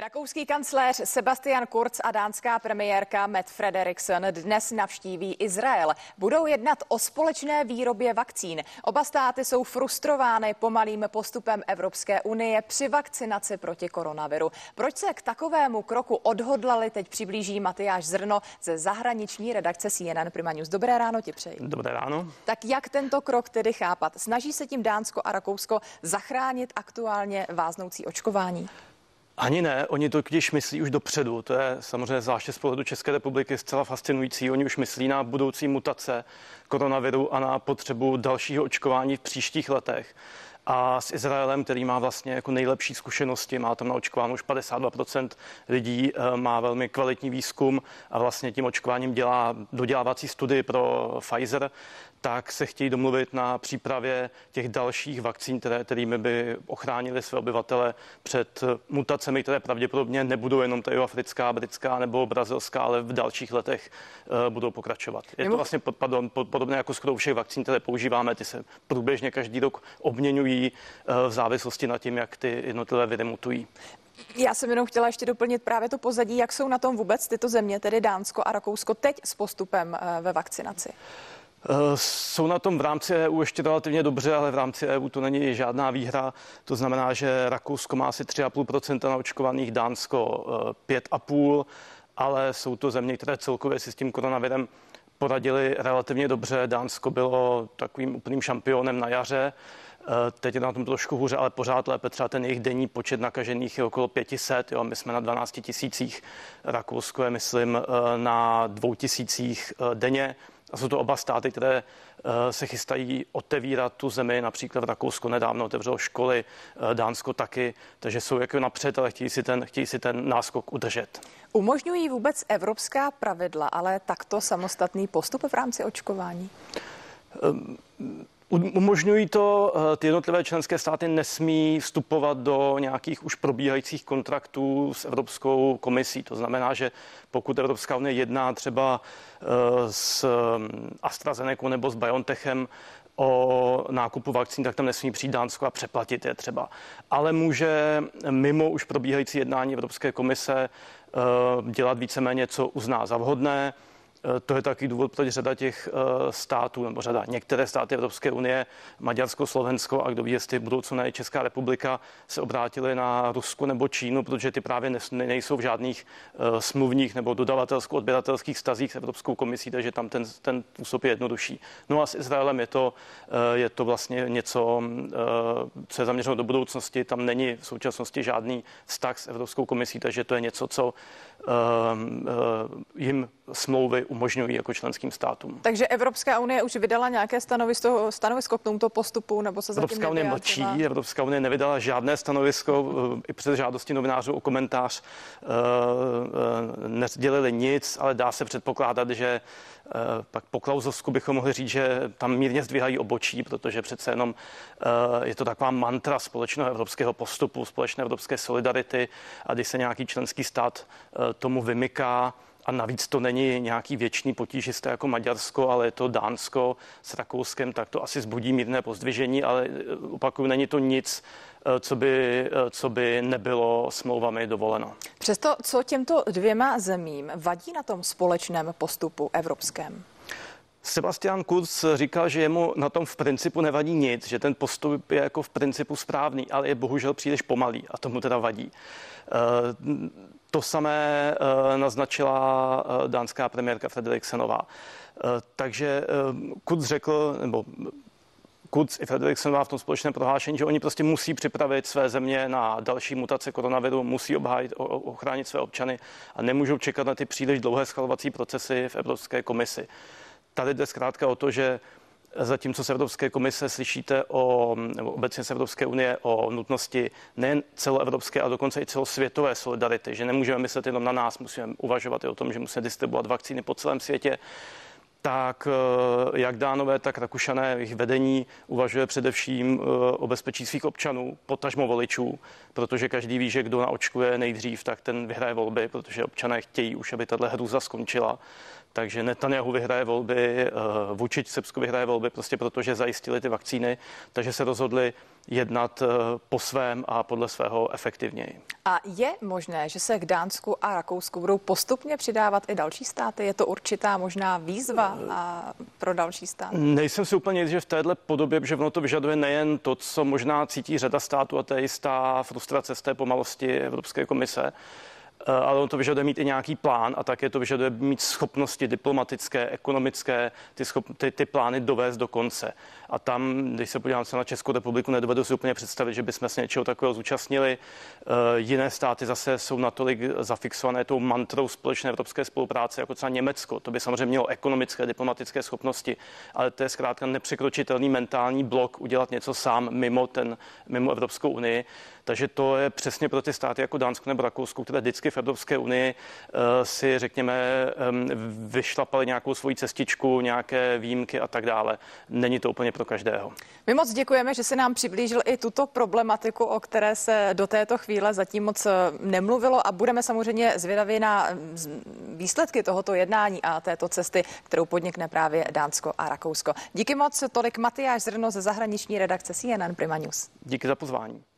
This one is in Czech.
Rakouský kancléř Sebastian Kurz a dánská premiérka Matt Frederiksen dnes navštíví Izrael. Budou jednat o společné výrobě vakcín. Oba státy jsou frustrovány pomalým postupem Evropské unie při vakcinaci proti koronaviru. Proč se k takovému kroku odhodlali, teď přiblíží Matyáš Zrno ze zahraniční redakce CNN Prima News. Dobré ráno ti přeji. Dobré ráno. Tak jak tento krok tedy chápat? Snaží se tím Dánsko a Rakousko zachránit aktuálně váznoucí očkování? Ani ne, oni to když myslí už dopředu, to je samozřejmě zvláště z pohledu České republiky zcela fascinující. Oni už myslí na budoucí mutace koronaviru a na potřebu dalšího očkování v příštích letech a s Izraelem, který má vlastně jako nejlepší zkušenosti, má tam naočkováno už 52% lidí, eh, má velmi kvalitní výzkum a vlastně tím očkováním dělá dodělávací studii pro Pfizer, tak se chtějí domluvit na přípravě těch dalších vakcín, které, kterými by ochránili své obyvatele před mutacemi, které pravděpodobně nebudou jenom tady africká, britská nebo brazilská, ale v dalších letech uh, budou pokračovat. Je to vlastně pardon, podobné jako skoro všech vakcín, které používáme, ty se průběžně každý rok obměňují uh, v závislosti na tím, jak ty jednotlivé viry mutují. Já jsem jenom chtěla ještě doplnit právě to pozadí, jak jsou na tom vůbec tyto země, tedy Dánsko a Rakousko, teď s postupem uh, ve vakcinaci. Eh, jsou na tom v rámci EU ještě relativně dobře, ale v rámci EU to není žádná výhra. To znamená, že Rakousko má asi 3,5% naočkovaných, Dánsko 5,5%, eh, ale jsou to země, které celkově si s tím koronavirem poradili relativně dobře. Dánsko bylo takovým úplným šampionem na jaře. Eh, teď je na tom trošku hůře, ale pořád lépe. Třeba ten jejich denní počet nakažených je okolo 500. Jo. My jsme na 12 tisících. Rakousko je, myslím, na 2 tisících denně. A jsou to oba státy, které eh, se chystají otevírat tu zemi, například v Rakousko nedávno otevřelo školy, eh, Dánsko taky, takže jsou jako napřed, ale chtějí si ten, chtějí si ten náskok udržet. Umožňují vůbec evropská pravidla, ale takto samostatný postup v rámci očkování? Um, Umožňují to, eh, ty jednotlivé členské státy nesmí vstupovat do nějakých už probíhajících kontraktů s Evropskou komisí. To znamená, že pokud Evropská unie jedná třeba eh, s mm, AstraZeneca nebo s BioNTechem o nákupu vakcín, tak tam nesmí přijít Dánsko a přeplatit je třeba. Ale může mimo už probíhající jednání Evropské komise eh, dělat víceméně, co uzná za vhodné. Eh, to je taky důvod, proč řada těch eh, států, nebo řada některé státy Evropské unie, Maďarsko, Slovensko a kdo ví, jestli budoucnu ne Česká republika, se obrátili na Rusko nebo Čínu, protože ty právě nejsou v žádných eh, smluvních nebo dodavatelsko-odběratelských stazích s Evropskou komisí, takže tam ten, ten způsob je jednodušší. No a s Izraelem je to, je to vlastně něco, co je zaměřeno do budoucnosti. Tam není v současnosti žádný vztah s Evropskou komisí, takže to je něco, co jim smlouvy umožňují jako členským státům. Takže Evropská unie už vydala nějaké stanovisko, stanovisko k tomuto postupu, nebo se Evropská unie mlčí, Evropská unie nevydala žádné stanovisko, eh, i přes žádosti novinářů o komentář eh, eh, nezdělili nic, ale dá se předpokládat, že pak po Klauzovsku bychom mohli říct, že tam mírně zdvíhají obočí, protože přece jenom je to taková mantra společného evropského postupu, společné evropské solidarity a když se nějaký členský stát tomu vymyká, a navíc to není nějaký věčný potížisté jako Maďarsko, ale je to Dánsko s Rakouskem, tak to asi zbudí mírné pozdvižení, ale eh, opakuju, není to nic, eh, co by, eh, co by nebylo smlouvami dovoleno. Přesto, co těmto dvěma zemím vadí na tom společném postupu evropském? Sebastian Kurz říkal, že jemu na tom v principu nevadí nic, že ten postup je jako v principu správný, ale je bohužel příliš pomalý a tomu teda vadí. To samé eh, naznačila eh, dánská premiérka Frederiksenová. Eh, takže Kurz řekl, nebo Kurz i Frederiksenová v tom společném prohlášení, že oni prostě musí připravit své země na další mutace koronaviru, musí obhájit, ochránit své občany a nemůžou čekat na ty příliš dlouhé schvalovací procesy v Evropské komisi. Tady jde zkrátka o to, že Zatímco z Evropské komise slyšíte o, nebo obecně z Evropské unie o nutnosti nejen celoevropské, ale dokonce i celosvětové solidarity, že nemůžeme myslet jenom na nás, musíme uvažovat i o tom, že musíme distribuovat vakcíny po celém světě, tak eh, jak dánové, tak Rakušané, jejich vedení uvažuje především eh, o bezpečí svých občanů, potažmo voličů, protože každý ví, že kdo naočkuje nejdřív, tak ten vyhraje volby, protože občané chtějí už, aby tahle hrůza skončila. Takže Netanyahu vyhraje volby, eh, Vučić Srbsku vyhraje volby, prostě protože zajistili ty vakcíny, takže se rozhodli jednat eh, po svém a podle svého efektivněji. A je možné, že se k Dánsku a Rakousku budou postupně přidávat i další státy? Je to určitá možná výzva a pro další státy? Nejsem si úplně jist, že v téhle podobě, že ono to vyžaduje nejen to, co možná cítí řada států, a to je jistá frustrace z té pomalosti Evropské komise, ale on to vyžaduje mít i nějaký plán a také to vyžaduje mít schopnosti diplomatické, ekonomické, ty, schop, ty, ty plány dovést do konce. A tam, když se podívám se na Českou republiku, nedovedu si úplně představit, že bychom se něčeho takového zúčastnili. Uh, jiné státy zase jsou natolik zafixované tou mantrou společné evropské spolupráce, jako třeba Německo. To by samozřejmě mělo ekonomické, diplomatické schopnosti, ale to je zkrátka nepřekročitelný mentální blok udělat něco sám mimo, ten, mimo Evropskou unii. Takže to je přesně pro ty státy jako Dánsko nebo Rakousko, které vždycky v Evropské unii eh, si, řekněme, vyšlapali nějakou svoji cestičku, nějaké výjimky a tak dále. Není to úplně pro každého. My moc děkujeme, že se nám přiblížil i tuto problematiku, o které se do této chvíle zatím moc eh, nemluvilo a budeme samozřejmě zvědaví na výsledky tohoto jednání a této cesty, kterou podnikne právě Dánsko a Rakousko. Díky moc, tolik Matyáš Zrno ze zahraniční redakce CNN Prima News. Díky za pozvání.